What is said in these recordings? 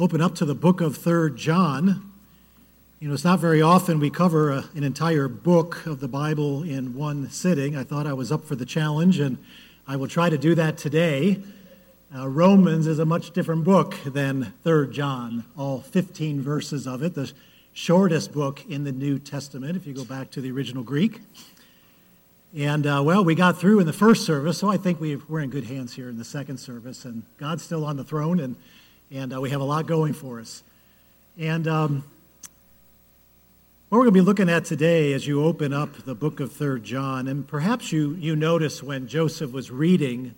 open up to the book of Third John. You know, it's not very often we cover a, an entire book of the Bible in one sitting. I thought I was up for the challenge, and I will try to do that today. Uh, Romans is a much different book than Third John, all 15 verses of it, the shortest book in the New Testament, if you go back to the original Greek. And, uh, well, we got through in the first service, so I think we, we're in good hands here in the second service, and God's still on the throne, and and uh, we have a lot going for us. And um, what we're going to be looking at today as you open up the book of Third John, and perhaps you, you notice when Joseph was reading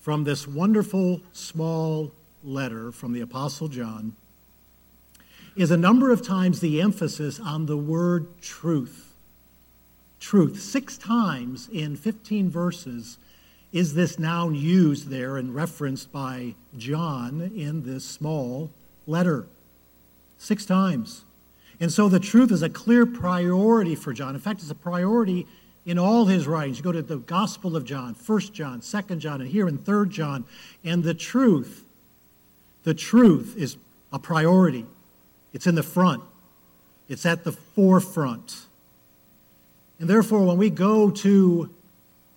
from this wonderful small letter from the Apostle John, is a number of times the emphasis on the word truth. Truth. Six times in 15 verses is this noun used there and referenced by John in this small letter? Six times. And so the truth is a clear priority for John. In fact, it's a priority in all his writings. You go to the Gospel of John, 1 John, 2 John, and here in 3 John. And the truth, the truth is a priority. It's in the front, it's at the forefront. And therefore, when we go to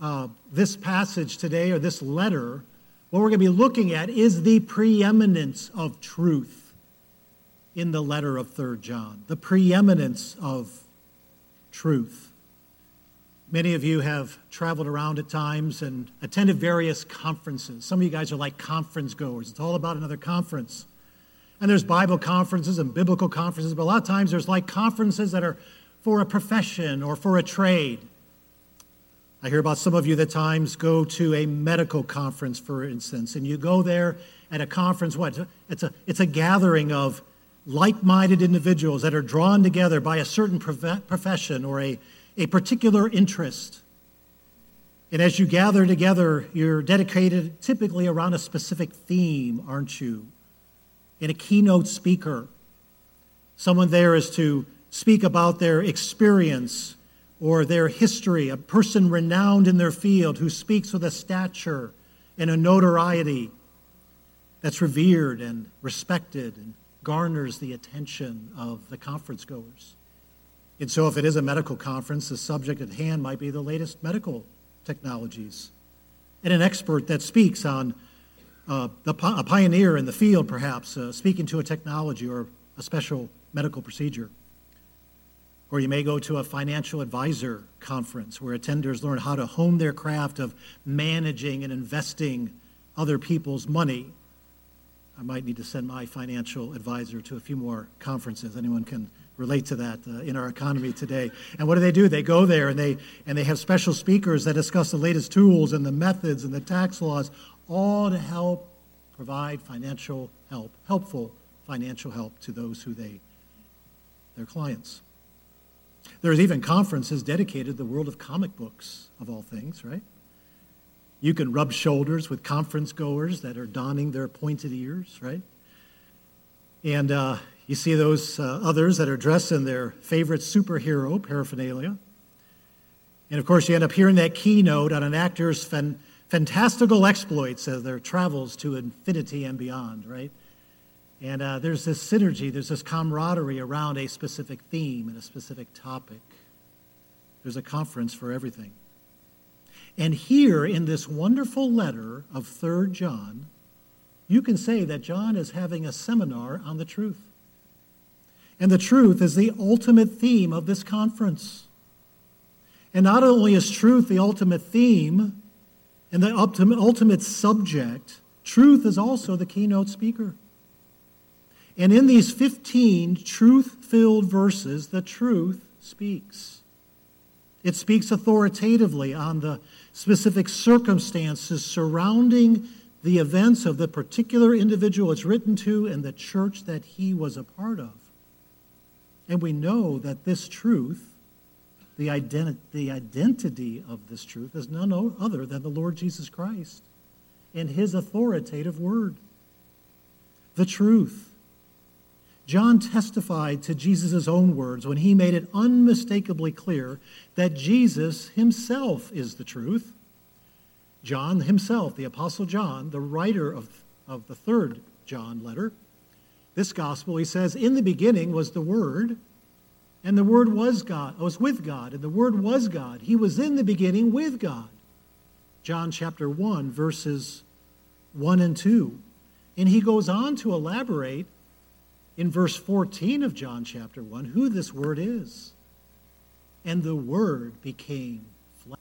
uh, this passage today or this letter, what we're going to be looking at is the preeminence of truth in the letter of 3 John. The preeminence of truth. Many of you have traveled around at times and attended various conferences. Some of you guys are like conference goers. It's all about another conference. And there's Bible conferences and biblical conferences, but a lot of times there's like conferences that are for a profession or for a trade. I hear about some of you that times go to a medical conference, for instance, and you go there at a conference, what? It's a, it's a gathering of like minded individuals that are drawn together by a certain profession or a, a particular interest. And as you gather together, you're dedicated typically around a specific theme, aren't you? And a keynote speaker. Someone there is to speak about their experience or their history, a person renowned in their field who speaks with a stature and a notoriety that's revered and respected and garners the attention of the conference goers. And so, if it is a medical conference, the subject at hand might be the latest medical technologies and an expert that speaks on uh, the, a pioneer in the field, perhaps, uh, speaking to a technology or a special medical procedure. Or you may go to a financial advisor conference where attenders learn how to hone their craft of managing and investing other people's money. I might need to send my financial advisor to a few more conferences. Anyone can relate to that uh, in our economy today. And what do they do? They go there and they and they have special speakers that discuss the latest tools and the methods and the tax laws, all to help provide financial help, helpful financial help to those who they their clients. There's even conferences dedicated to the world of comic books, of all things, right? You can rub shoulders with conference goers that are donning their pointed ears, right? And uh, you see those uh, others that are dressed in their favorite superhero paraphernalia. And of course, you end up hearing that keynote on an actor's fan- fantastical exploits as their travels to infinity and beyond, right? And uh, there's this synergy, there's this camaraderie around a specific theme and a specific topic. There's a conference for everything. And here in this wonderful letter of 3rd John, you can say that John is having a seminar on the truth. And the truth is the ultimate theme of this conference. And not only is truth the ultimate theme and the ultimate subject, truth is also the keynote speaker. And in these 15 truth filled verses, the truth speaks. It speaks authoritatively on the specific circumstances surrounding the events of the particular individual it's written to and the church that he was a part of. And we know that this truth, the, identi- the identity of this truth, is none other than the Lord Jesus Christ and his authoritative word. The truth John testified to Jesus' own words when he made it unmistakably clear that Jesus himself is the truth. John himself, the Apostle John, the writer of, of the third John letter, this gospel, he says, In the beginning was the Word, and the Word was God, oh, was with God, and the Word was God. He was in the beginning with God. John chapter 1, verses 1 and 2. And he goes on to elaborate in verse 14 of John chapter 1 who this Word is. And the Word became flesh,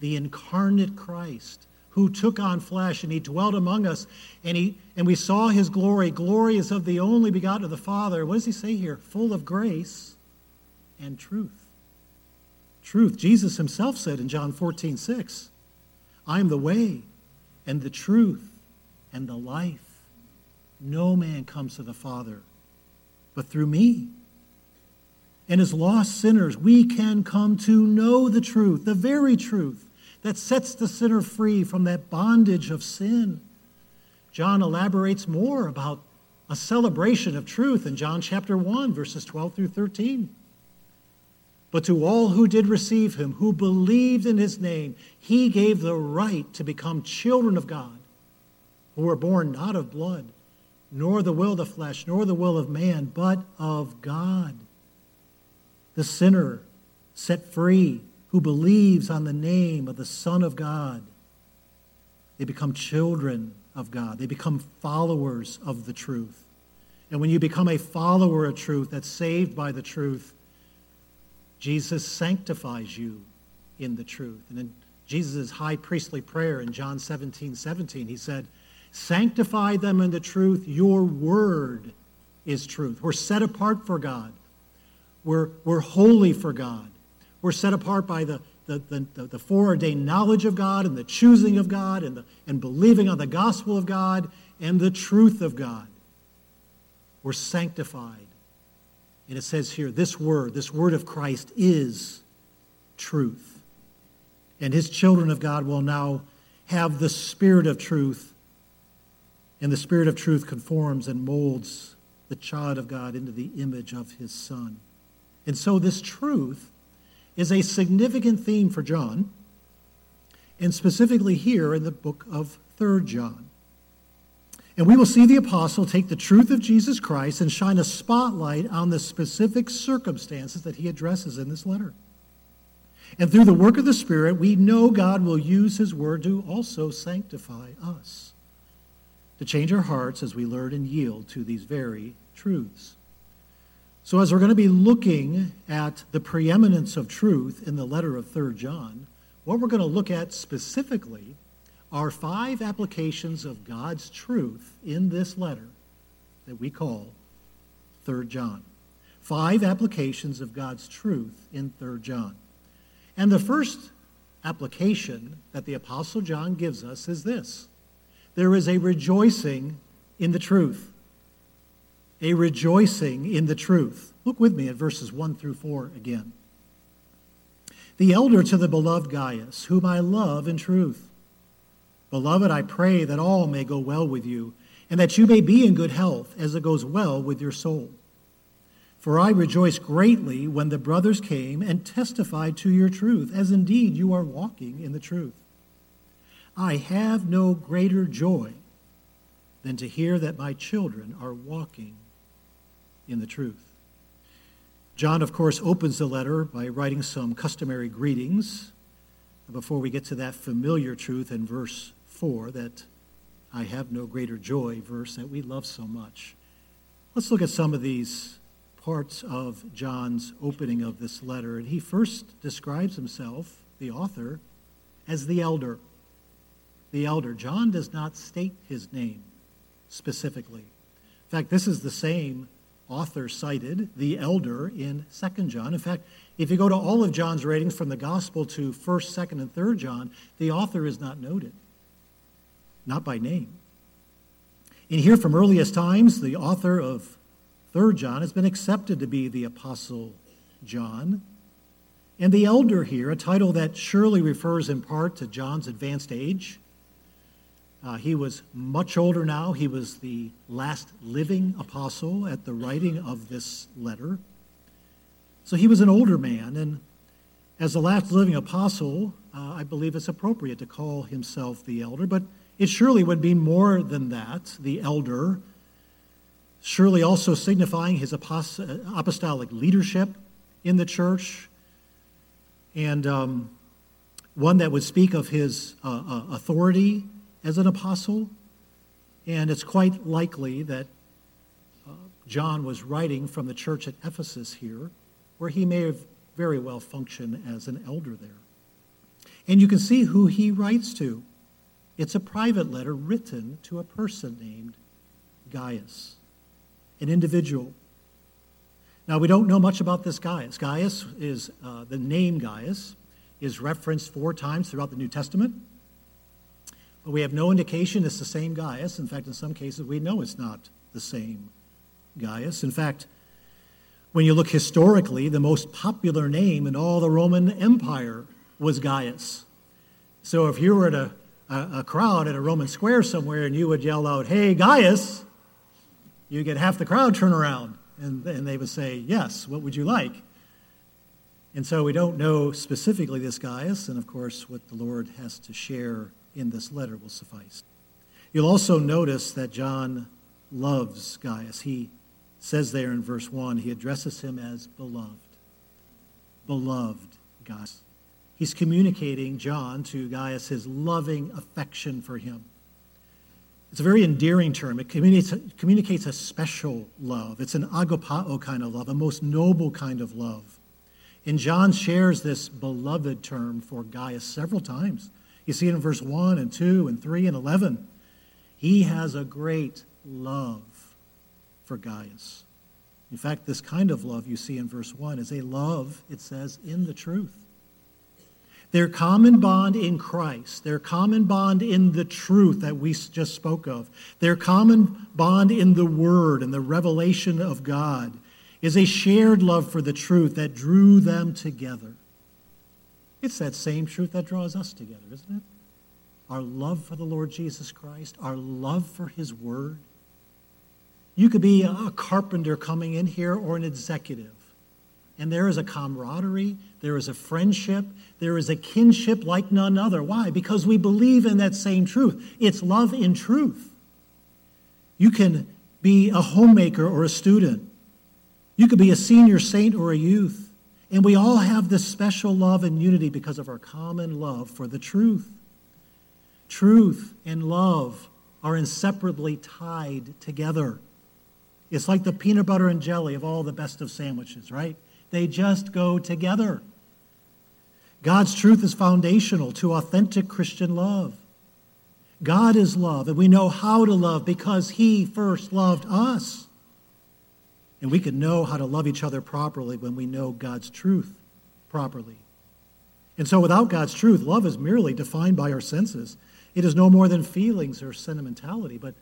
the incarnate Christ who took on flesh and he dwelt among us and he and we saw his glory. Glory is of the only begotten of the father. What does he say here? Full of grace and truth. Truth. Jesus himself said in john 14 6 i am the way and the truth and the life. No man comes to the father but through me and as lost sinners we can come to know the truth the very truth that sets the sinner free from that bondage of sin. John elaborates more about a celebration of truth in John chapter 1, verses 12 through 13. But to all who did receive him, who believed in his name, he gave the right to become children of God, who were born not of blood, nor the will of the flesh, nor the will of man, but of God. The sinner set free who believes on the name of the Son of God, they become children of God. They become followers of the truth. And when you become a follower of truth that's saved by the truth, Jesus sanctifies you in the truth. And in Jesus' high priestly prayer in John 17 17, he said, Sanctify them in the truth. Your word is truth. We're set apart for God, we're, we're holy for God. We're set apart by the, the, the, the, foreordained knowledge of God and the choosing of God and, the, and believing on the gospel of God and the truth of God. We're sanctified. And it says here, this word, this word of Christ is truth. And his children of God will now have the spirit of truth. And the spirit of truth conforms and molds the child of God into the image of his son. And so this truth is a significant theme for John, and specifically here in the book of 3 John. And we will see the apostle take the truth of Jesus Christ and shine a spotlight on the specific circumstances that he addresses in this letter. And through the work of the Spirit, we know God will use his word to also sanctify us, to change our hearts as we learn and yield to these very truths. So, as we're going to be looking at the preeminence of truth in the letter of 3 John, what we're going to look at specifically are five applications of God's truth in this letter that we call 3 John. Five applications of God's truth in 3 John. And the first application that the Apostle John gives us is this there is a rejoicing in the truth a rejoicing in the truth. Look with me at verses 1 through 4 again. The elder to the beloved Gaius, whom I love in truth. Beloved, I pray that all may go well with you, and that you may be in good health, as it goes well with your soul. For I rejoiced greatly when the brothers came and testified to your truth, as indeed you are walking in the truth. I have no greater joy than to hear that my children are walking in the truth. John, of course, opens the letter by writing some customary greetings before we get to that familiar truth in verse 4 that I have no greater joy verse that we love so much. Let's look at some of these parts of John's opening of this letter. And he first describes himself, the author, as the elder. The elder. John does not state his name specifically. In fact, this is the same author cited, the elder, in 2 John. In fact, if you go to all of John's writings from the Gospel to 1st, 2nd, and 3rd John, the author is not noted, not by name. And here from earliest times, the author of 3rd John has been accepted to be the Apostle John. And the elder here, a title that surely refers in part to John's advanced age, uh, he was much older now. He was the last living apostle at the writing of this letter. So he was an older man, and as the last living apostle, uh, I believe it's appropriate to call himself the elder, but it surely would be more than that, the elder. surely also signifying his apostolic leadership in the church, and um, one that would speak of his uh, uh, authority as an apostle. And it's quite likely that uh, John was writing from the church at Ephesus here, where he may have very well functioned as an elder there. And you can see who he writes to. It's a private letter written to a person named Gaius, an individual. Now, we don't know much about this Gaius. Gaius is uh, the name Gaius is referenced four times throughout the New Testament. We have no indication it's the same Gaius. In fact, in some cases, we know it's not the same Gaius. In fact, when you look historically, the most popular name in all the Roman Empire was Gaius. So if you were at a, a, a crowd at a Roman square somewhere and you would yell out, Hey, Gaius, you get half the crowd turn around and, and they would say, Yes, what would you like? And so we don't know specifically this Gaius, and of course, what the Lord has to share in this letter will suffice. You'll also notice that John loves Gaius. He says there in verse 1, he addresses him as beloved. Beloved Gaius. He's communicating, John, to Gaius his loving affection for him. It's a very endearing term. It communicates, communicates a special love. It's an agapao kind of love, a most noble kind of love. And John shares this beloved term for Gaius several times. You see it in verse 1 and 2 and 3 and 11. He has a great love for Gaius. In fact, this kind of love you see in verse 1 is a love, it says, in the truth. Their common bond in Christ, their common bond in the truth that we just spoke of, their common bond in the Word and the revelation of God is a shared love for the truth that drew them together. It's that same truth that draws us together, isn't it? Our love for the Lord Jesus Christ, our love for His Word. You could be a carpenter coming in here or an executive. And there is a camaraderie, there is a friendship, there is a kinship like none other. Why? Because we believe in that same truth. It's love in truth. You can be a homemaker or a student. You could be a senior saint or a youth. And we all have this special love and unity because of our common love for the truth. Truth and love are inseparably tied together. It's like the peanut butter and jelly of all the best of sandwiches, right? They just go together. God's truth is foundational to authentic Christian love. God is love, and we know how to love because He first loved us. And we can know how to love each other properly when we know God's truth properly. And so, without God's truth, love is merely defined by our senses. It is no more than feelings or sentimentality, but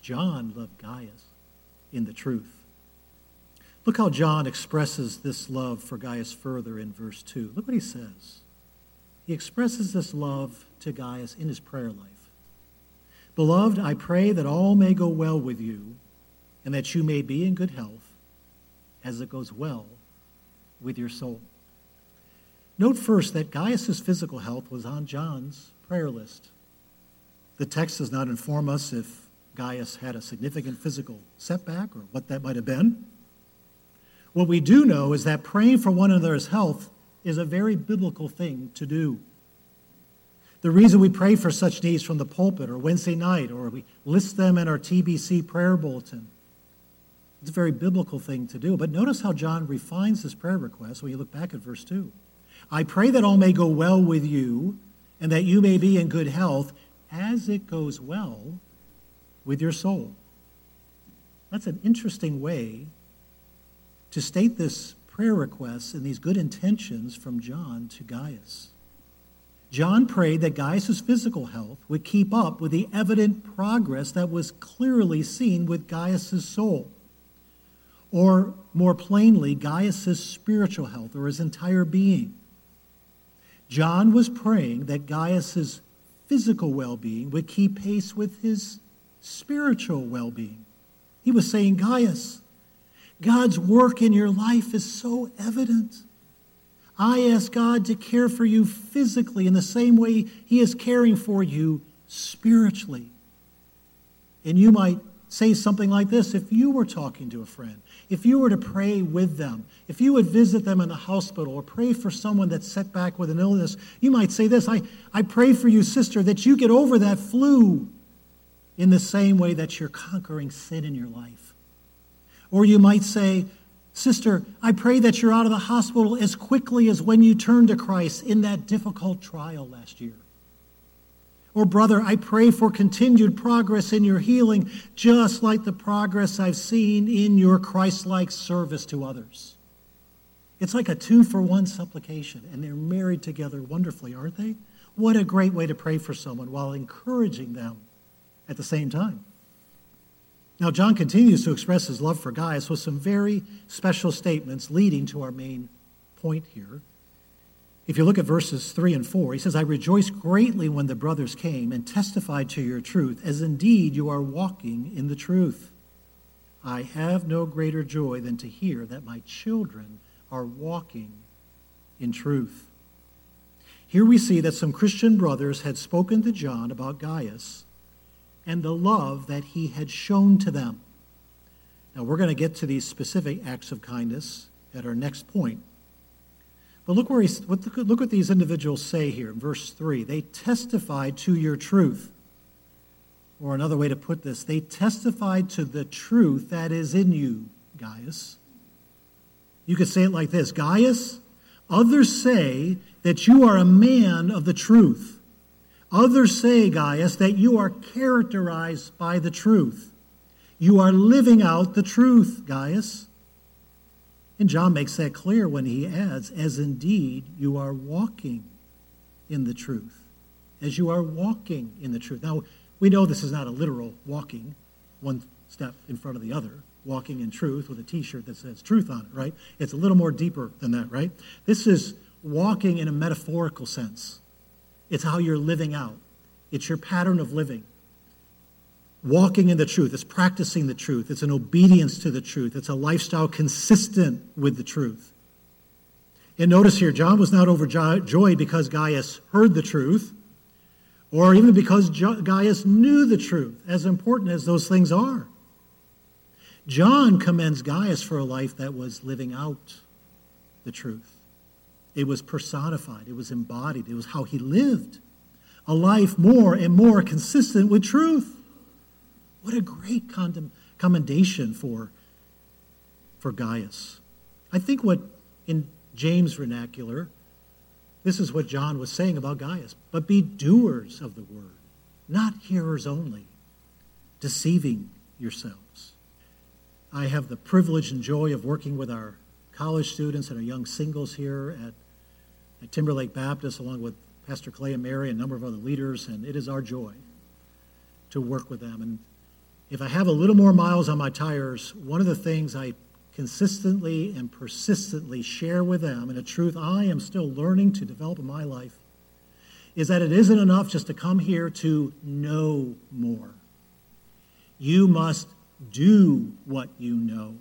John loved Gaius in the truth. Look how John expresses this love for Gaius further in verse 2. Look what he says. He expresses this love to Gaius in his prayer life. Beloved, I pray that all may go well with you and that you may be in good health as it goes well with your soul. Note first that Gaius' physical health was on John's prayer list. The text does not inform us if Gaius had a significant physical setback or what that might have been. What we do know is that praying for one another's health is a very biblical thing to do. The reason we pray for such needs from the pulpit or Wednesday night or we list them in our TBC prayer bulletin, it's a very biblical thing to do. But notice how John refines this prayer request when you look back at verse 2. I pray that all may go well with you and that you may be in good health as it goes well with your soul. That's an interesting way to state this prayer request and these good intentions from John to Gaius. John prayed that Gaius' physical health would keep up with the evident progress that was clearly seen with Gaius' soul. Or, more plainly, Gaius' spiritual health or his entire being. John was praying that Gaius' physical well being would keep pace with his spiritual well being. He was saying, Gaius, God's work in your life is so evident. I ask God to care for you physically in the same way He is caring for you spiritually. And you might say something like this if you were talking to a friend, if you were to pray with them, if you would visit them in the hospital or pray for someone that's set back with an illness, you might say this I, I pray for you, sister, that you get over that flu in the same way that you're conquering sin in your life. Or you might say, Sister, I pray that you're out of the hospital as quickly as when you turned to Christ in that difficult trial last year. Or, brother, I pray for continued progress in your healing, just like the progress I've seen in your Christ like service to others. It's like a two for one supplication, and they're married together wonderfully, aren't they? What a great way to pray for someone while encouraging them at the same time. Now, John continues to express his love for Gaius with some very special statements leading to our main point here. If you look at verses 3 and 4, he says, I rejoiced greatly when the brothers came and testified to your truth, as indeed you are walking in the truth. I have no greater joy than to hear that my children are walking in truth. Here we see that some Christian brothers had spoken to John about Gaius and the love that he had shown to them. Now, we're going to get to these specific acts of kindness at our next point. But look, where he, look what these individuals say here in verse 3. They testified to your truth. Or another way to put this, they testified to the truth that is in you, Gaius. You could say it like this Gaius, others say that you are a man of the truth. Others say, Gaius, that you are characterized by the truth. You are living out the truth, Gaius. And John makes that clear when he adds, as indeed you are walking in the truth. As you are walking in the truth. Now, we know this is not a literal walking, one step in front of the other, walking in truth with a t shirt that says truth on it, right? It's a little more deeper than that, right? This is walking in a metaphorical sense. It's how you're living out, it's your pattern of living walking in the truth, it's practicing the truth, it's an obedience to the truth, it's a lifestyle consistent with the truth. And notice here, John was not overjoyed because Gaius heard the truth, or even because Gaius knew the truth, as important as those things are. John commends Gaius for a life that was living out the truth. It was personified, it was embodied, it was how he lived. A life more and more consistent with truth. What a great commendation for, for Gaius. I think what, in James' vernacular, this is what John was saying about Gaius. But be doers of the word, not hearers only, deceiving yourselves. I have the privilege and joy of working with our college students and our young singles here at, at Timberlake Baptist, along with Pastor Clay and Mary and a number of other leaders, and it is our joy to work with them. And if I have a little more miles on my tires, one of the things I consistently and persistently share with them, and a truth I am still learning to develop in my life, is that it isn't enough just to come here to know more. You must do what you know.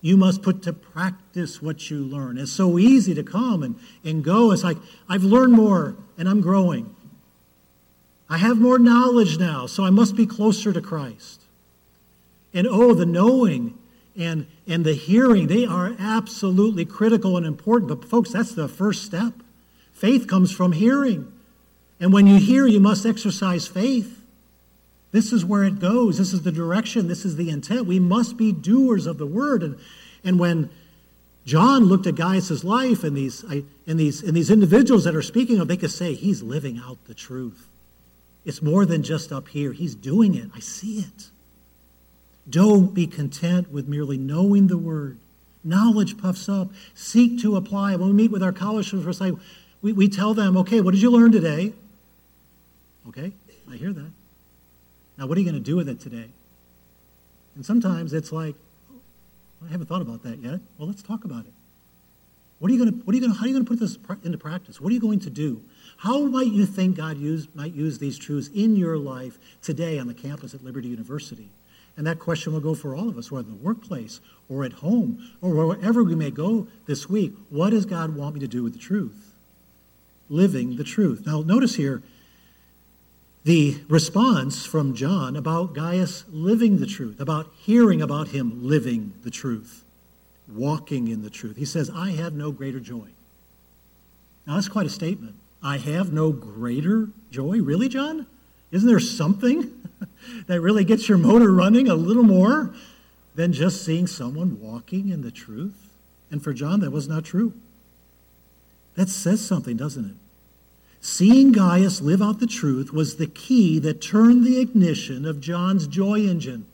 You must put to practice what you learn. It's so easy to come and, and go. It's like, I've learned more and I'm growing. I have more knowledge now, so I must be closer to Christ. And oh, the knowing and, and the hearing, they are absolutely critical and important. But, folks, that's the first step. Faith comes from hearing. And when you hear, you must exercise faith. This is where it goes. This is the direction. This is the intent. We must be doers of the word. And, and when John looked at Gaius' life and these, and, these, and these individuals that are speaking of, they could say, he's living out the truth. It's more than just up here. He's doing it. I see it. Don't be content with merely knowing the word. Knowledge puffs up. Seek to apply. When we meet with our college students, like, we, we tell them, okay, what did you learn today? Okay, I hear that. Now, what are you going to do with it today? And sometimes it's like, I haven't thought about that yet. Well, let's talk about it. What are you going to, what are you going to, how are you going to put this into practice? What are you going to do? How might you think God use, might use these truths in your life today on the campus at Liberty University? And that question will go for all of us, whether in the workplace or at home or wherever we may go this week. What does God want me to do with the truth? Living the truth. Now, notice here, the response from John about Gaius living the truth, about hearing about him living the truth, walking in the truth. He says, I have no greater joy. Now, that's quite a statement. I have no greater joy? Really, John? Isn't there something that really gets your motor running a little more than just seeing someone walking in the truth? And for John, that was not true. That says something, doesn't it? Seeing Gaius live out the truth was the key that turned the ignition of John's joy engine.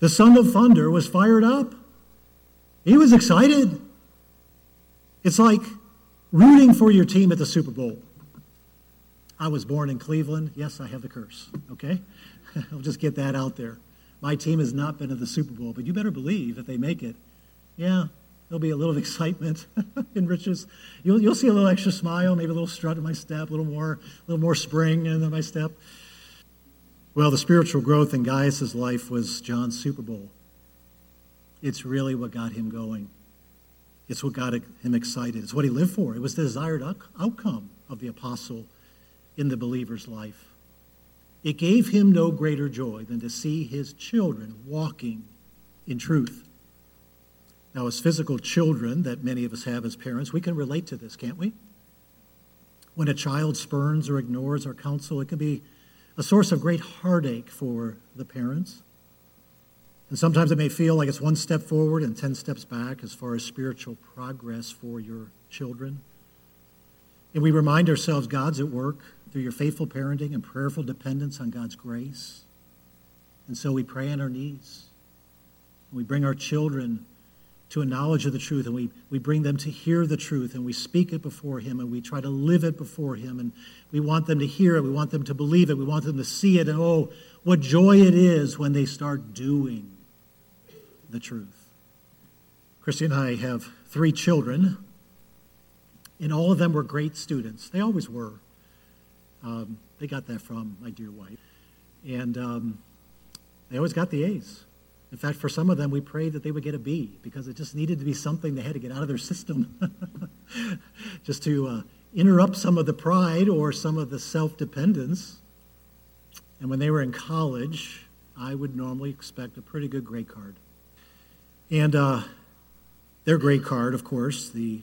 The son of thunder was fired up. He was excited. It's like rooting for your team at the Super Bowl. I was born in Cleveland. Yes, I have the curse, okay? I'll just get that out there. My team has not been to the Super Bowl, but you better believe if they make it, yeah, There'll be a little excitement in riches. You'll, you'll see a little extra smile, maybe a little strut in my step, a little more, a little more spring in my step. Well, the spiritual growth in Gaius' life was John's Super Bowl. It's really what got him going. It's what got him excited. It's what he lived for. It was the desired outcome of the apostle in the believer's life. It gave him no greater joy than to see his children walking in truth. Now, as physical children that many of us have as parents, we can relate to this, can't we? When a child spurns or ignores our counsel, it can be a source of great heartache for the parents. And sometimes it may feel like it's one step forward and 10 steps back as far as spiritual progress for your children. And we remind ourselves God's at work through your faithful parenting and prayerful dependence on God's grace. And so we pray on our knees. We bring our children to a knowledge of the truth, and we, we bring them to hear the truth, and we speak it before Him, and we try to live it before Him, and we want them to hear it, we want them to believe it, we want them to see it, and oh, what joy it is when they start doing the truth. Christy and I have three children, and all of them were great students. They always were. Um, they got that from my dear wife. And um, they always got the A's. In fact, for some of them, we prayed that they would get a B because it just needed to be something they had to get out of their system, just to uh, interrupt some of the pride or some of the self dependence. And when they were in college, I would normally expect a pretty good grade card. And uh, their grade card, of course, the,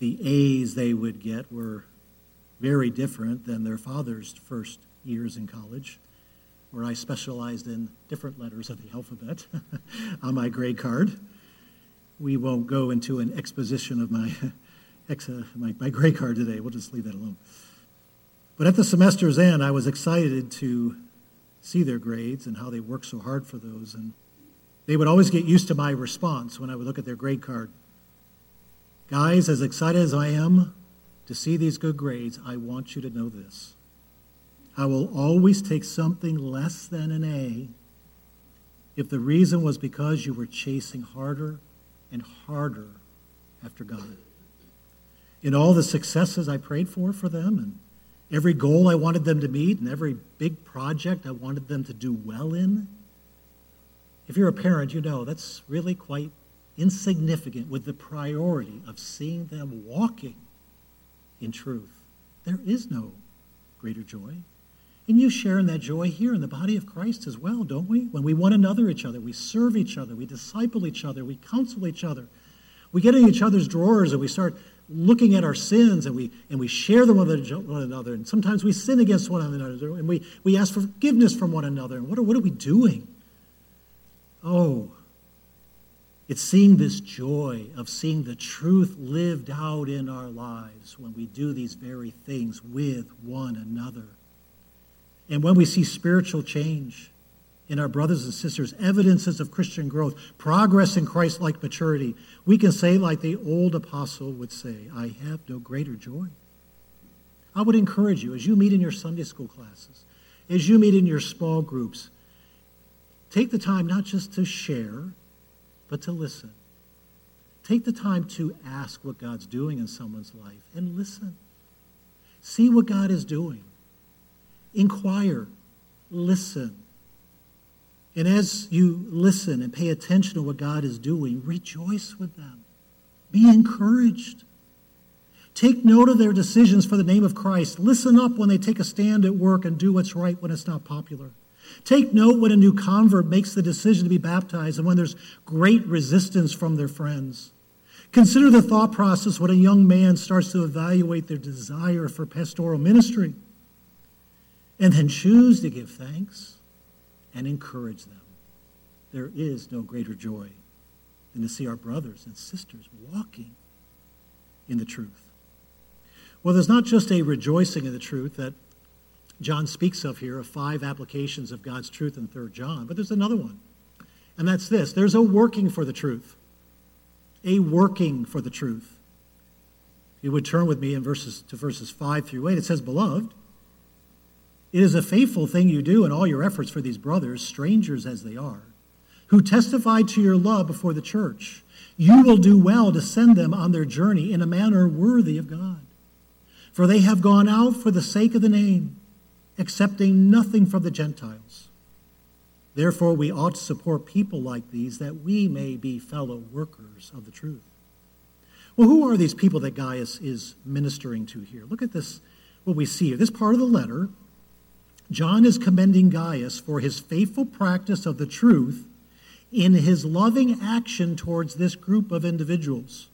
the A's they would get were very different than their father's first years in college where I specialized in different letters of the alphabet on my grade card. We won't go into an exposition of my, ex, uh, my, my grade card today. We'll just leave that alone. But at the semester's end, I was excited to see their grades and how they worked so hard for those. And they would always get used to my response when I would look at their grade card. Guys, as excited as I am to see these good grades, I want you to know this. I will always take something less than an A if the reason was because you were chasing harder and harder after God. In all the successes I prayed for for them and every goal I wanted them to meet and every big project I wanted them to do well in, if you're a parent, you know that's really quite insignificant with the priority of seeing them walking in truth. There is no greater joy. And you share in that joy here in the body of Christ as well, don't we? When we one another each other, we serve each other, we disciple each other, we counsel each other. We get in each other's drawers and we start looking at our sins and we, and we share them with one another. And sometimes we sin against one another and we, we ask for forgiveness from one another. And what are, what are we doing? Oh, it's seeing this joy of seeing the truth lived out in our lives when we do these very things with one another. And when we see spiritual change in our brothers and sisters, evidences of Christian growth, progress in Christ like maturity, we can say, like the old apostle would say, I have no greater joy. I would encourage you as you meet in your Sunday school classes, as you meet in your small groups, take the time not just to share, but to listen. Take the time to ask what God's doing in someone's life and listen. See what God is doing. Inquire, listen. And as you listen and pay attention to what God is doing, rejoice with them. Be encouraged. Take note of their decisions for the name of Christ. Listen up when they take a stand at work and do what's right when it's not popular. Take note when a new convert makes the decision to be baptized and when there's great resistance from their friends. Consider the thought process when a young man starts to evaluate their desire for pastoral ministry. And then choose to give thanks and encourage them. There is no greater joy than to see our brothers and sisters walking in the truth. Well, there's not just a rejoicing in the truth that John speaks of here, of five applications of God's truth in 3 John, but there's another one. And that's this there's a working for the truth. A working for the truth. You would turn with me in verses to verses 5 through 8, it says, Beloved, it is a faithful thing you do in all your efforts for these brothers, strangers as they are, who testified to your love before the church. You will do well to send them on their journey in a manner worthy of God. For they have gone out for the sake of the name, accepting nothing from the Gentiles. Therefore, we ought to support people like these that we may be fellow workers of the truth. Well, who are these people that Gaius is ministering to here? Look at this, what we see here. This part of the letter John is commending Gaius for his faithful practice of the truth in his loving action towards this group of individuals.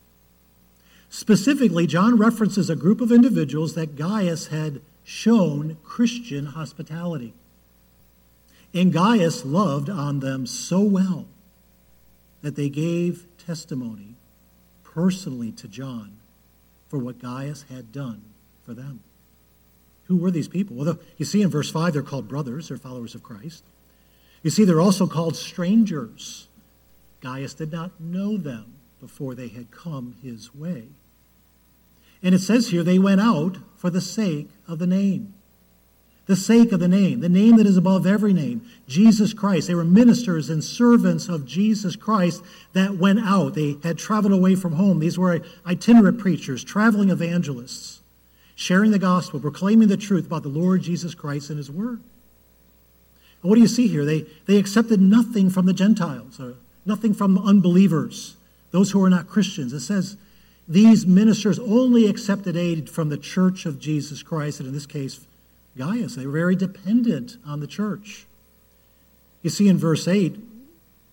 Specifically, John references a group of individuals that Gaius had shown Christian hospitality. And Gaius loved on them so well that they gave testimony personally to John for what Gaius had done for them. Who were these people? Well, you see in verse 5, they're called brothers, they're followers of Christ. You see, they're also called strangers. Gaius did not know them before they had come his way. And it says here, they went out for the sake of the name. The sake of the name, the name that is above every name, Jesus Christ. They were ministers and servants of Jesus Christ that went out. They had traveled away from home. These were itinerant preachers, traveling evangelists sharing the gospel, proclaiming the truth about the Lord Jesus Christ and his word. And what do you see here? They, they accepted nothing from the Gentiles, or nothing from unbelievers, those who are not Christians. It says these ministers only accepted aid from the church of Jesus Christ, and in this case, Gaius. They were very dependent on the church. You see in verse 8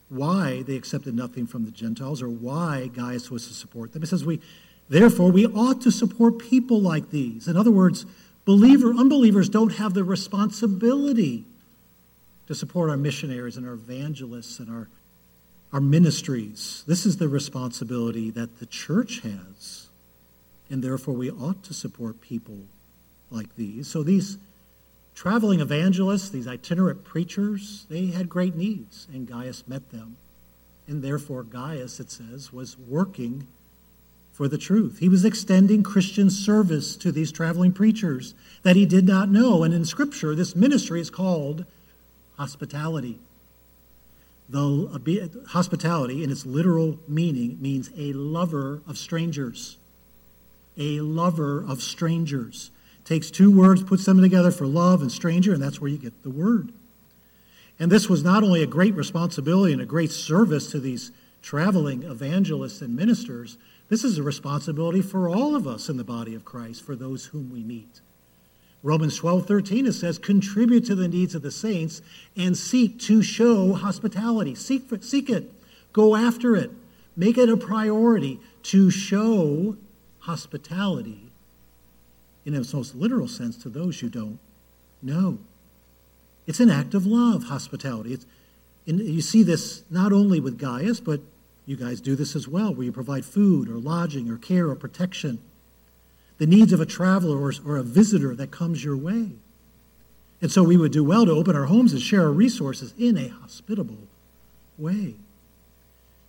why they accepted nothing from the Gentiles or why Gaius was to support them. It says, We Therefore, we ought to support people like these. In other words, believer, unbelievers don't have the responsibility to support our missionaries and our evangelists and our, our ministries. This is the responsibility that the church has. And therefore, we ought to support people like these. So, these traveling evangelists, these itinerant preachers, they had great needs, and Gaius met them. And therefore, Gaius, it says, was working for the truth. He was extending Christian service to these traveling preachers that he did not know. And in Scripture, this ministry is called hospitality. The hospitality, in its literal meaning, means a lover of strangers. A lover of strangers. Takes two words, puts them together for love and stranger, and that's where you get the word. And this was not only a great responsibility and a great service to these traveling evangelists and ministers, this is a responsibility for all of us in the body of Christ, for those whom we meet. Romans 12, 13, it says, contribute to the needs of the saints and seek to show hospitality. Seek, for, seek it. Go after it. Make it a priority to show hospitality in its most literal sense to those you don't know. It's an act of love, hospitality. It's, and you see this not only with Gaius, but you guys do this as well, where you provide food or lodging or care or protection, the needs of a traveler or, or a visitor that comes your way. And so we would do well to open our homes and share our resources in a hospitable way.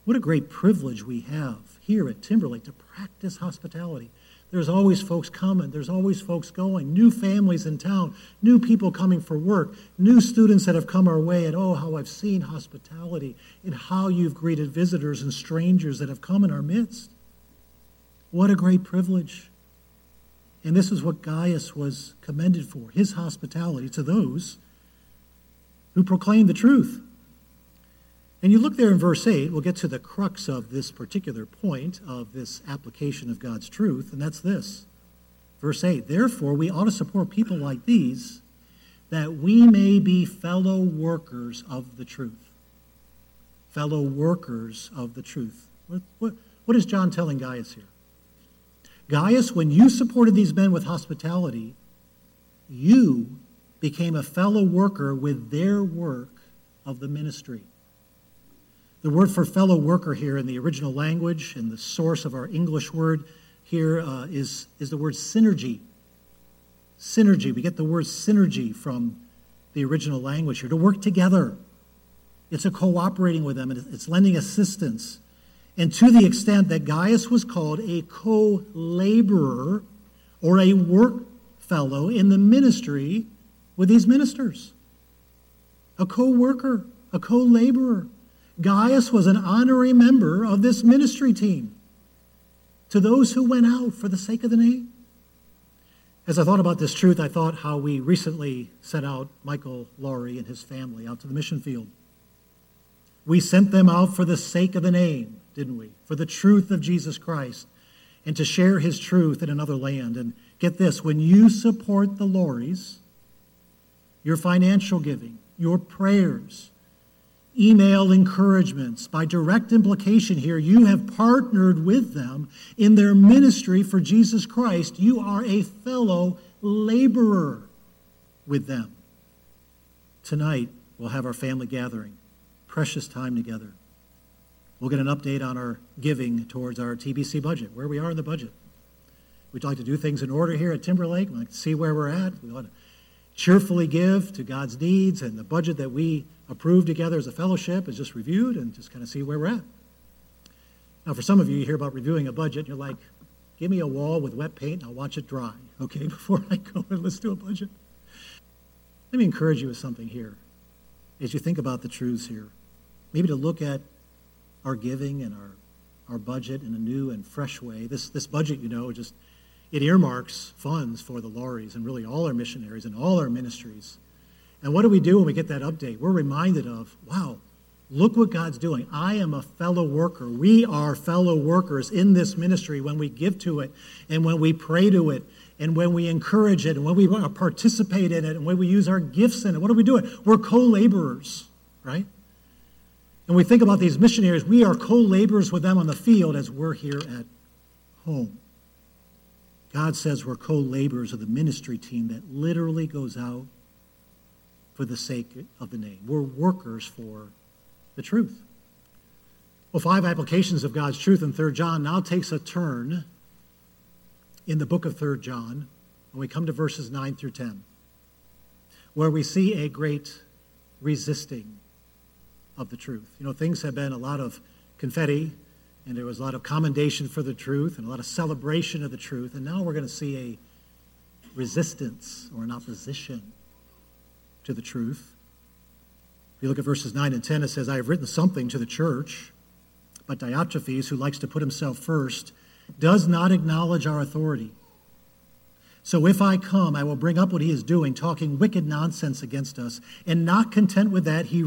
What a great privilege we have here at Timberlake to practice hospitality. There's always folks coming, there's always folks going, new families in town, new people coming for work, new students that have come our way, and oh, how I've seen hospitality and how you've greeted visitors and strangers that have come in our midst. What a great privilege. And this is what Gaius was commended for his hospitality to those who proclaim the truth. And you look there in verse 8, we'll get to the crux of this particular point of this application of God's truth, and that's this. Verse 8 Therefore, we ought to support people like these that we may be fellow workers of the truth. Fellow workers of the truth. What, what, what is John telling Gaius here? Gaius, when you supported these men with hospitality, you became a fellow worker with their work of the ministry. The word for fellow worker here in the original language and the source of our English word here uh, is is the word synergy. Synergy. We get the word synergy from the original language here to work together. It's a cooperating with them, and it's lending assistance. And to the extent that Gaius was called a co laborer or a work fellow in the ministry with these ministers, a co worker, a co laborer. Gaius was an honorary member of this ministry team to those who went out for the sake of the name. As I thought about this truth, I thought how we recently sent out Michael Laurie and his family out to the mission field. We sent them out for the sake of the name, didn't we? For the truth of Jesus Christ and to share his truth in another land. And get this when you support the Lauries, your financial giving, your prayers, email encouragements. By direct implication here, you have partnered with them in their ministry for Jesus Christ. You are a fellow laborer with them. Tonight, we'll have our family gathering, precious time together. We'll get an update on our giving towards our TBC budget, where we are in the budget. We'd like to do things in order here at Timberlake. We'd like to see where we're at. We want to cheerfully give to God's needs and the budget that we approved together as a fellowship is just reviewed and just kind of see where we're at. Now, for some of you, you hear about reviewing a budget, and you're like, give me a wall with wet paint and I'll watch it dry, okay, before I go and let's do a budget. Let me encourage you with something here as you think about the truths here. Maybe to look at our giving and our, our budget in a new and fresh way. This, this budget, you know, just it earmarks funds for the Lauries and really all our missionaries and all our ministries and what do we do when we get that update? We're reminded of, wow, look what God's doing. I am a fellow worker. We are fellow workers in this ministry when we give to it and when we pray to it and when we encourage it and when we participate in it and when we use our gifts in it. What are we doing? We're co laborers, right? And we think about these missionaries, we are co laborers with them on the field as we're here at home. God says we're co laborers of the ministry team that literally goes out for the sake of the name. We're workers for the truth. Well, five applications of God's truth in 3 John now takes a turn in the book of 3 John when we come to verses 9 through 10, where we see a great resisting of the truth. You know, things have been a lot of confetti, and there was a lot of commendation for the truth and a lot of celebration of the truth, and now we're going to see a resistance or an opposition to the truth. If you look at verses 9 and 10, it says, I have written something to the church, but Diotrephes, who likes to put himself first, does not acknowledge our authority. So if I come, I will bring up what he is doing, talking wicked nonsense against us. And not content with that, he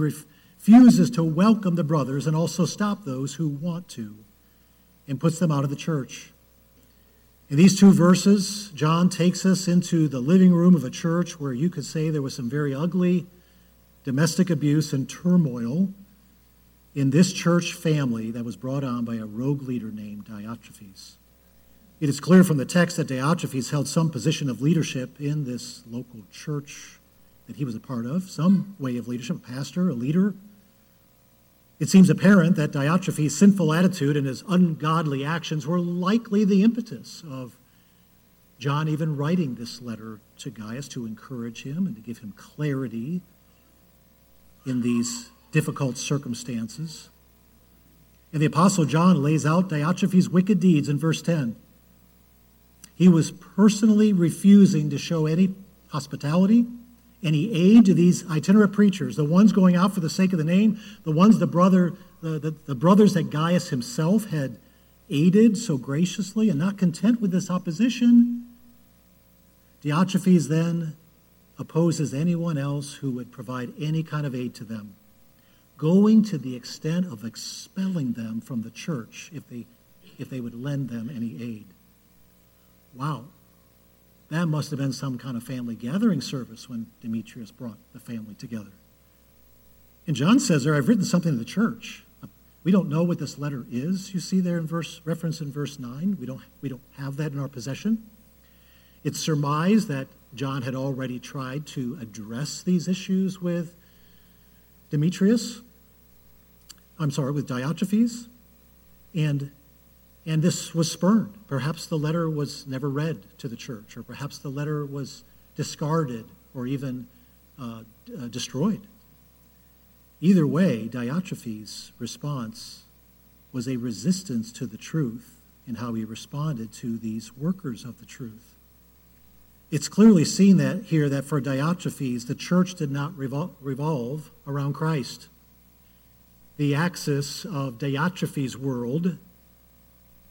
refuses to welcome the brothers and also stop those who want to, and puts them out of the church. In these two verses, John takes us into the living room of a church where you could say there was some very ugly domestic abuse and turmoil in this church family that was brought on by a rogue leader named Diotrephes. It is clear from the text that Diotrephes held some position of leadership in this local church that he was a part of, some way of leadership, a pastor, a leader. It seems apparent that Diotrephes' sinful attitude and his ungodly actions were likely the impetus of John even writing this letter to Gaius to encourage him and to give him clarity in these difficult circumstances. And the Apostle John lays out Diotrephes' wicked deeds in verse 10. He was personally refusing to show any hospitality any aid to these itinerant preachers, the ones going out for the sake of the name, the ones the brother, the, the, the brothers that Gaius himself had aided so graciously, and not content with this opposition, Diotrephes then opposes anyone else who would provide any kind of aid to them. going to the extent of expelling them from the church if they, if they would lend them any aid. Wow. That must have been some kind of family gathering service when Demetrius brought the family together. And John says there, I've written something to the church. We don't know what this letter is, you see there in verse reference in verse 9. We don't, we don't have that in our possession. It's surmised that John had already tried to address these issues with Demetrius. I'm sorry, with Diotrephes. And, and this was spurned. Perhaps the letter was never read to the church, or perhaps the letter was discarded or even uh, uh, destroyed. Either way, Diotrephes' response was a resistance to the truth in how he responded to these workers of the truth. It's clearly seen that here that for Diotrephes, the church did not revol- revolve around Christ. The axis of Diotrephes' world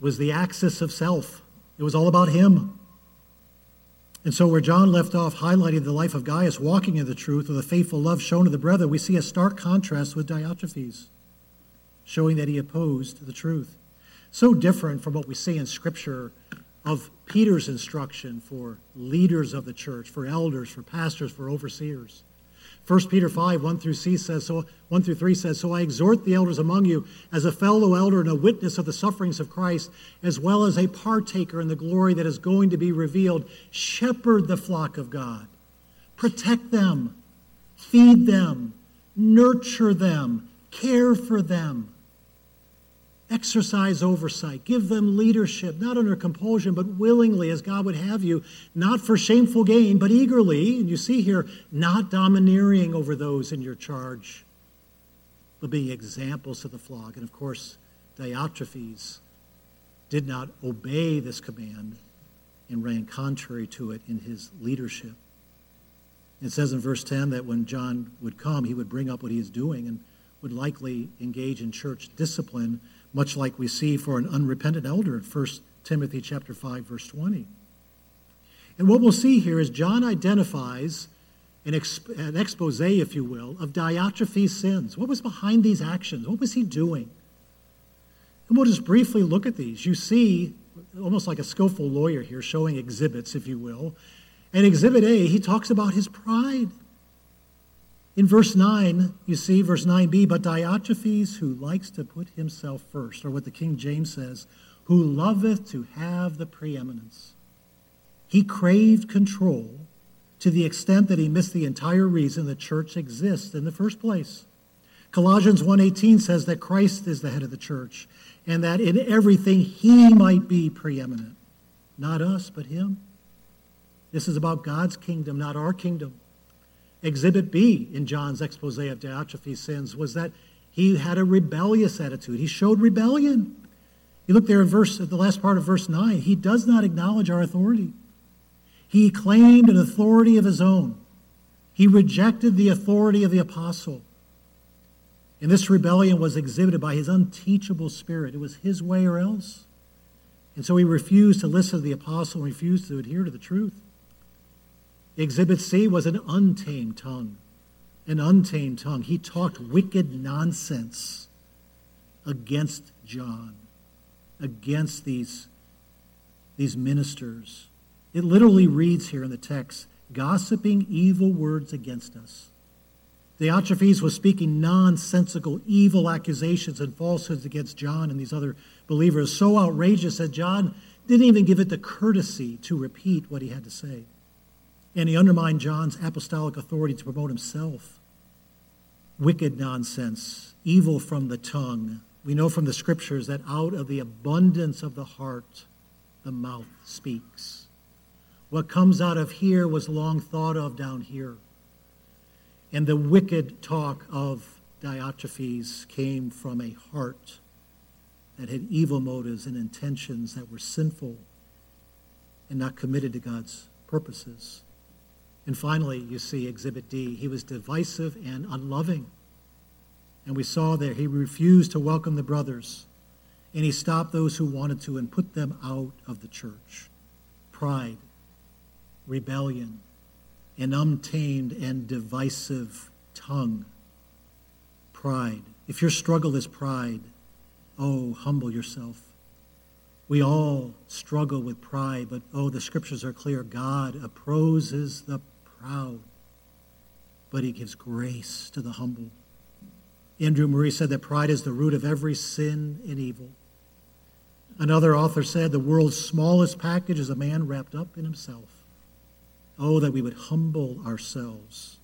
was the axis of self. It was all about him. And so, where John left off highlighting the life of Gaius walking in the truth with a faithful love shown to the brethren, we see a stark contrast with Diotrephes, showing that he opposed the truth. So different from what we see in Scripture of Peter's instruction for leaders of the church, for elders, for pastors, for overseers. 1 Peter 5, 1 through C says, so 1 through 3 says, So I exhort the elders among you as a fellow elder and a witness of the sufferings of Christ, as well as a partaker in the glory that is going to be revealed. Shepherd the flock of God. Protect them, feed them, nurture them, care for them Exercise oversight. Give them leadership, not under compulsion, but willingly as God would have you, not for shameful gain, but eagerly. And you see here, not domineering over those in your charge, but being examples to the flock. And of course, Diotrephes did not obey this command and ran contrary to it in his leadership. It says in verse 10 that when John would come, he would bring up what he is doing and would likely engage in church discipline much like we see for an unrepentant elder in 1 Timothy chapter 5 verse 20. And what we'll see here is John identifies an, exp- an expose, if you will, of Diotrephes' sins. What was behind these actions? What was he doing? And we'll just briefly look at these. You see, almost like a skillful lawyer here, showing exhibits, if you will. And exhibit A, he talks about his pride. In verse 9, you see, verse 9b, but Diotrephes, who likes to put himself first, or what the King James says, who loveth to have the preeminence. He craved control to the extent that he missed the entire reason the church exists in the first place. Colossians 1:18 says that Christ is the head of the church and that in everything he might be preeminent. Not us, but him. This is about God's kingdom, not our kingdom. Exhibit B in John's expose of Diotrephes' sins was that he had a rebellious attitude. He showed rebellion. You look there in verse, the last part of verse 9. He does not acknowledge our authority. He claimed an authority of his own. He rejected the authority of the apostle. And this rebellion was exhibited by his unteachable spirit. It was his way or else. And so he refused to listen to the apostle and refused to adhere to the truth. Exhibit C was an untamed tongue. An untamed tongue. He talked wicked nonsense against John, against these, these ministers. It literally reads here in the text gossiping evil words against us. Diotrephes was speaking nonsensical, evil accusations and falsehoods against John and these other believers, so outrageous that John didn't even give it the courtesy to repeat what he had to say and he undermined John's apostolic authority to promote himself. Wicked nonsense, evil from the tongue. We know from the scriptures that out of the abundance of the heart, the mouth speaks. What comes out of here was long thought of down here. And the wicked talk of Diotrephes came from a heart that had evil motives and intentions that were sinful and not committed to God's purposes. And finally, you see Exhibit D. He was divisive and unloving. And we saw that he refused to welcome the brothers, and he stopped those who wanted to and put them out of the church. Pride, rebellion, an untamed and divisive tongue pride. If your struggle is pride, oh, humble yourself. We all struggle with pride, but oh, the scriptures are clear. God opposes the proud, but he gives grace to the humble. Andrew Murray said that pride is the root of every sin and evil. Another author said the world's smallest package is a man wrapped up in himself. Oh, that we would humble ourselves.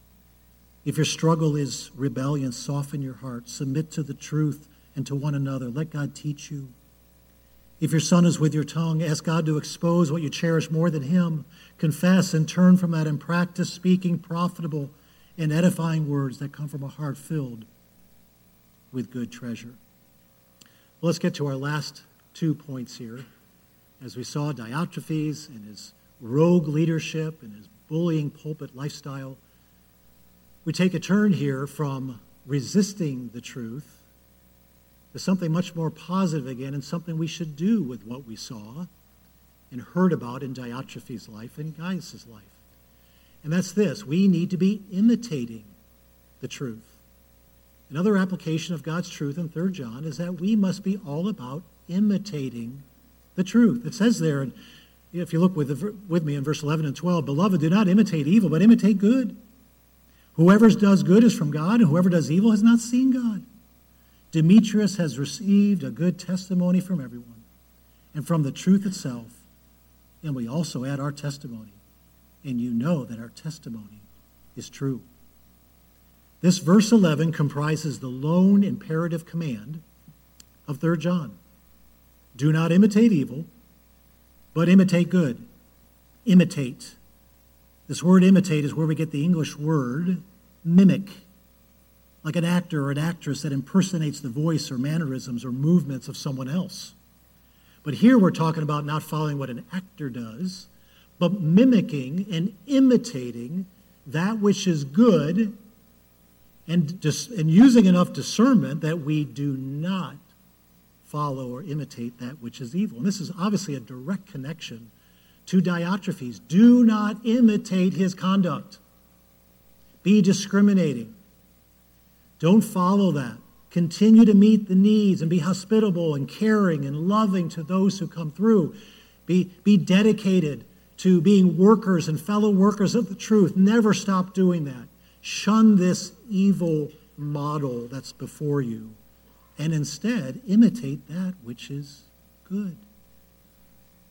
If your struggle is rebellion, soften your heart, submit to the truth and to one another. Let God teach you. If your son is with your tongue, ask God to expose what you cherish more than him. Confess and turn from that and practice speaking profitable and edifying words that come from a heart filled with good treasure. Well, let's get to our last two points here. As we saw, Diotrephes and his rogue leadership and his bullying pulpit lifestyle, we take a turn here from resisting the truth to something much more positive again and something we should do with what we saw and heard about in Diotrephes' life and Gaius' life. And that's this we need to be imitating the truth. Another application of God's truth in 3 John is that we must be all about imitating the truth. It says there, and if you look with, with me in verse 11 and 12, Beloved, do not imitate evil, but imitate good. Whoever does good is from God, and whoever does evil has not seen God. Demetrius has received a good testimony from everyone and from the truth itself, and we also add our testimony. And you know that our testimony is true. This verse 11 comprises the lone imperative command of 3 John. Do not imitate evil, but imitate good. Imitate. This word imitate is where we get the English word mimic, like an actor or an actress that impersonates the voice or mannerisms or movements of someone else. But here we're talking about not following what an actor does, but mimicking and imitating that which is good and, dis- and using enough discernment that we do not follow or imitate that which is evil. And this is obviously a direct connection to Diotrephes. Do not imitate his conduct. Be discriminating. Don't follow that. Continue to meet the needs and be hospitable and caring and loving to those who come through. Be, be dedicated to being workers and fellow workers of the truth. Never stop doing that. Shun this evil model that's before you and instead imitate that which is good.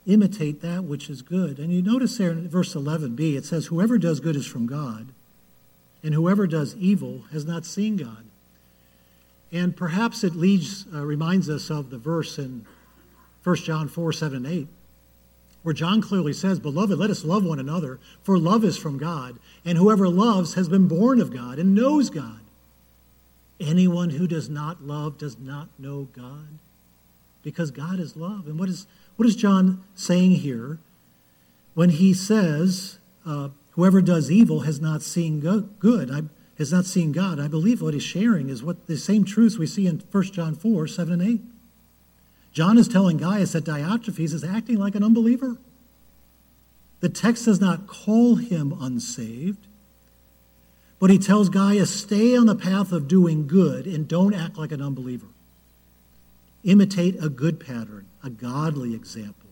Imitate that which is good. And you notice there in verse 11b, it says, Whoever does good is from God, and whoever does evil has not seen God. And perhaps it leads, uh, reminds us of the verse in 1 John 4 7 and 8 where John clearly says, Beloved, let us love one another, for love is from God, and whoever loves has been born of God and knows God. Anyone who does not love does not know God, because God is love. And what is, what is John saying here when he says, uh, Whoever does evil has not seen good, I, has not seen God? I believe what he's sharing is what the same truths we see in 1 John 4 7 and 8. John is telling Gaius that Diotrephes is acting like an unbeliever. The text does not call him unsaved, but he tells Gaius, stay on the path of doing good and don't act like an unbeliever. Imitate a good pattern, a godly example.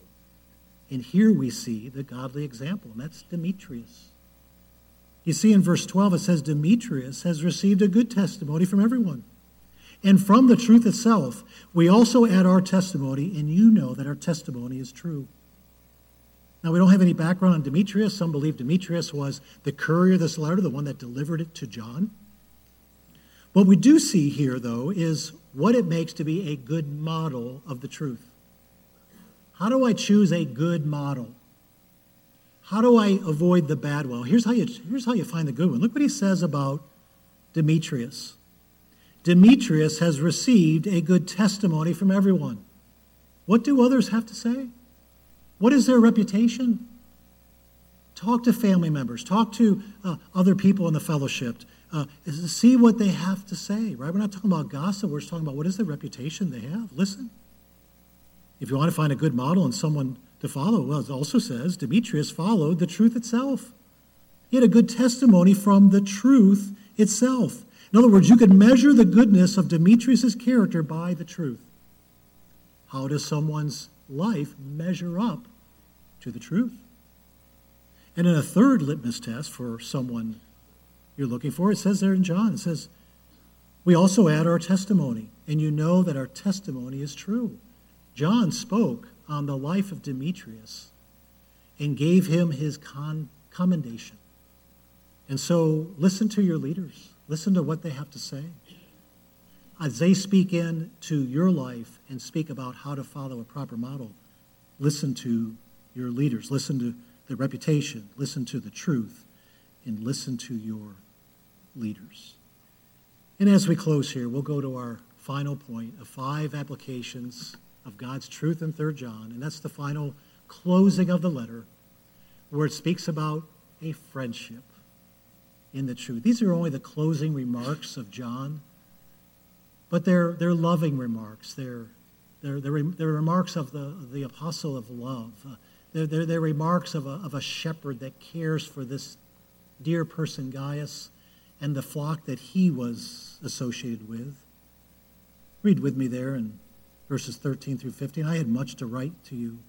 And here we see the godly example, and that's Demetrius. You see in verse 12, it says, Demetrius has received a good testimony from everyone. And from the truth itself, we also add our testimony, and you know that our testimony is true. Now, we don't have any background on Demetrius. Some believe Demetrius was the courier of this letter, the one that delivered it to John. What we do see here, though, is what it makes to be a good model of the truth. How do I choose a good model? How do I avoid the bad one? Here's how you, here's how you find the good one. Look what he says about Demetrius. Demetrius has received a good testimony from everyone. What do others have to say? What is their reputation? Talk to family members, talk to uh, other people in the fellowship, uh, see what they have to say, right? We're not talking about gossip, we're just talking about what is the reputation they have. Listen. If you want to find a good model and someone to follow, well, it also says Demetrius followed the truth itself. He had a good testimony from the truth itself. In other words, you could measure the goodness of Demetrius' character by the truth. How does someone's life measure up to the truth? And in a third litmus test for someone you're looking for, it says there in John, it says, we also add our testimony, and you know that our testimony is true. John spoke on the life of Demetrius and gave him his con- commendation. And so listen to your leaders. Listen to what they have to say. As they speak into your life and speak about how to follow a proper model, listen to your leaders. Listen to the reputation. Listen to the truth. And listen to your leaders. And as we close here, we'll go to our final point of five applications of God's truth in 3 John. And that's the final closing of the letter where it speaks about a friendship in the truth. These are only the closing remarks of John, but they're, they're loving remarks. They're, they're, they're, they're remarks of the, the apostle of love. Uh, they're, they're, they're remarks of a, of a shepherd that cares for this dear person, Gaius, and the flock that he was associated with. Read with me there in verses 13 through 15. I had much to write to you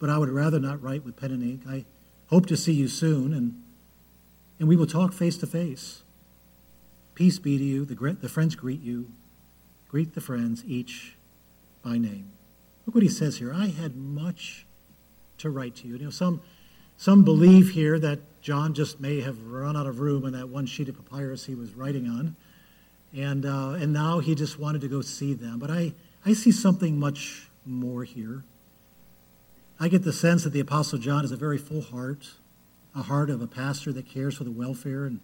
but I would rather not write with pen and ink. I hope to see you soon, and, and we will talk face to face. Peace be to you. The, the friends greet you. Greet the friends, each by name. Look what he says here. I had much to write to you. You know, some, some believe here that John just may have run out of room on that one sheet of papyrus he was writing on, and, uh, and now he just wanted to go see them. But I, I see something much more here. I get the sense that the Apostle John has a very full heart, a heart of a pastor that cares for the welfare and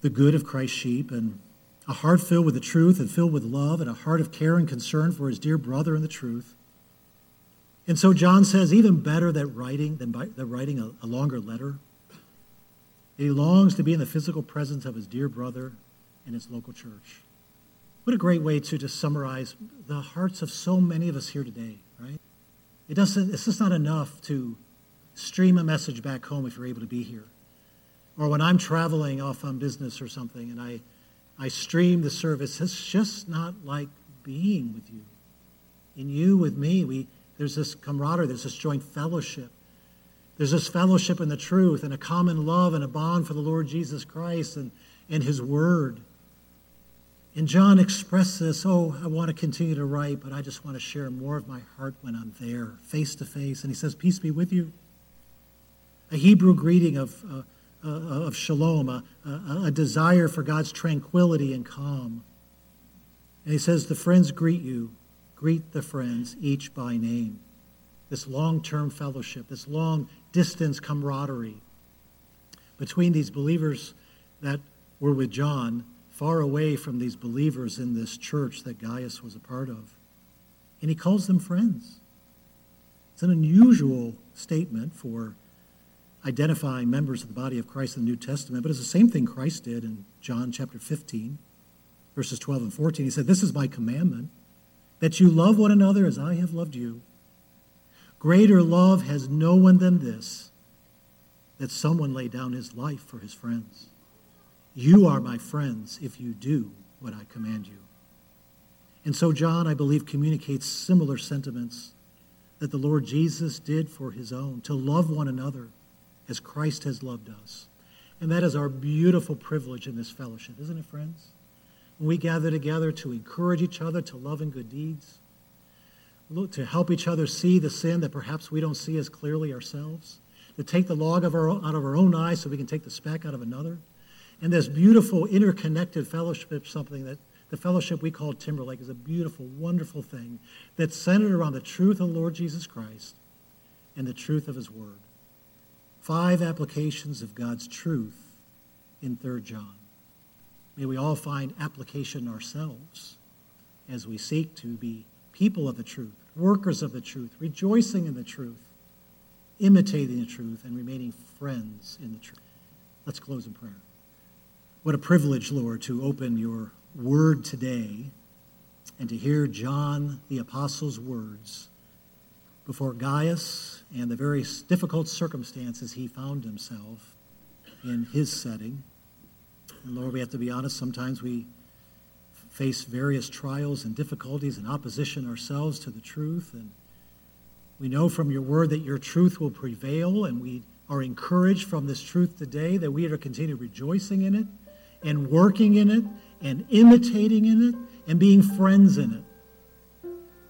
the good of Christ's sheep, and a heart filled with the truth and filled with love, and a heart of care and concern for his dear brother in the truth. And so John says, even better that writing than, by, than writing a, a longer letter. He longs to be in the physical presence of his dear brother in his local church. What a great way to just summarize the hearts of so many of us here today, right? It doesn't, it's just not enough to stream a message back home if you're able to be here. Or when I'm traveling off on business or something and I, I stream the service, it's just not like being with you. In you with me, we, there's this camaraderie, there's this joint fellowship. There's this fellowship in the truth and a common love and a bond for the Lord Jesus Christ and, and his word. And John expressed this, oh, I want to continue to write, but I just want to share more of my heart when I'm there, face to face. And he says, Peace be with you. A Hebrew greeting of, uh, uh, of shalom, a, a, a desire for God's tranquility and calm. And he says, The friends greet you. Greet the friends, each by name. This long term fellowship, this long distance camaraderie between these believers that were with John far away from these believers in this church that Gaius was a part of. And he calls them friends. It's an unusual statement for identifying members of the body of Christ in the New Testament, but it's the same thing Christ did in John chapter 15, verses 12 and 14. He said, This is my commandment, that you love one another as I have loved you. Greater love has no one than this, that someone lay down his life for his friends. You are my friends if you do what I command you. And so, John, I believe, communicates similar sentiments that the Lord Jesus did for his own to love one another as Christ has loved us. And that is our beautiful privilege in this fellowship, isn't it, friends? When we gather together to encourage each other to love and good deeds, to help each other see the sin that perhaps we don't see as clearly ourselves, to take the log of our, out of our own eye so we can take the speck out of another and this beautiful interconnected fellowship, something that the fellowship we call Timberlake is a beautiful, wonderful thing that's centered around the truth of the Lord Jesus Christ and the truth of his word. Five applications of God's truth in 3 John. May we all find application ourselves as we seek to be people of the truth, workers of the truth, rejoicing in the truth, imitating the truth, and remaining friends in the truth. Let's close in prayer. What a privilege, Lord, to open your word today and to hear John the Apostle's words before Gaius and the very difficult circumstances he found himself in his setting. And Lord, we have to be honest. Sometimes we face various trials and difficulties and opposition ourselves to the truth. And we know from your word that your truth will prevail, and we are encouraged from this truth today that we are to continue rejoicing in it and working in it and imitating in it and being friends in it.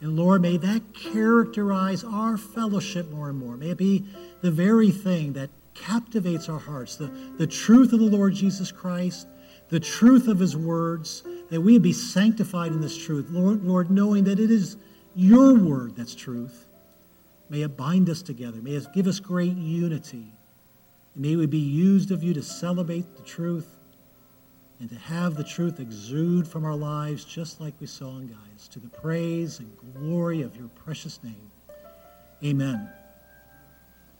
And Lord, may that characterize our fellowship more and more. May it be the very thing that captivates our hearts the, the truth of the Lord Jesus Christ, the truth of his words, that we be sanctified in this truth. Lord, Lord, knowing that it is your word that's truth. May it bind us together. May it give us great unity. And may we be used of you to celebrate the truth and to have the truth exude from our lives just like we saw in Gaius, to the praise and glory of your precious name. Amen.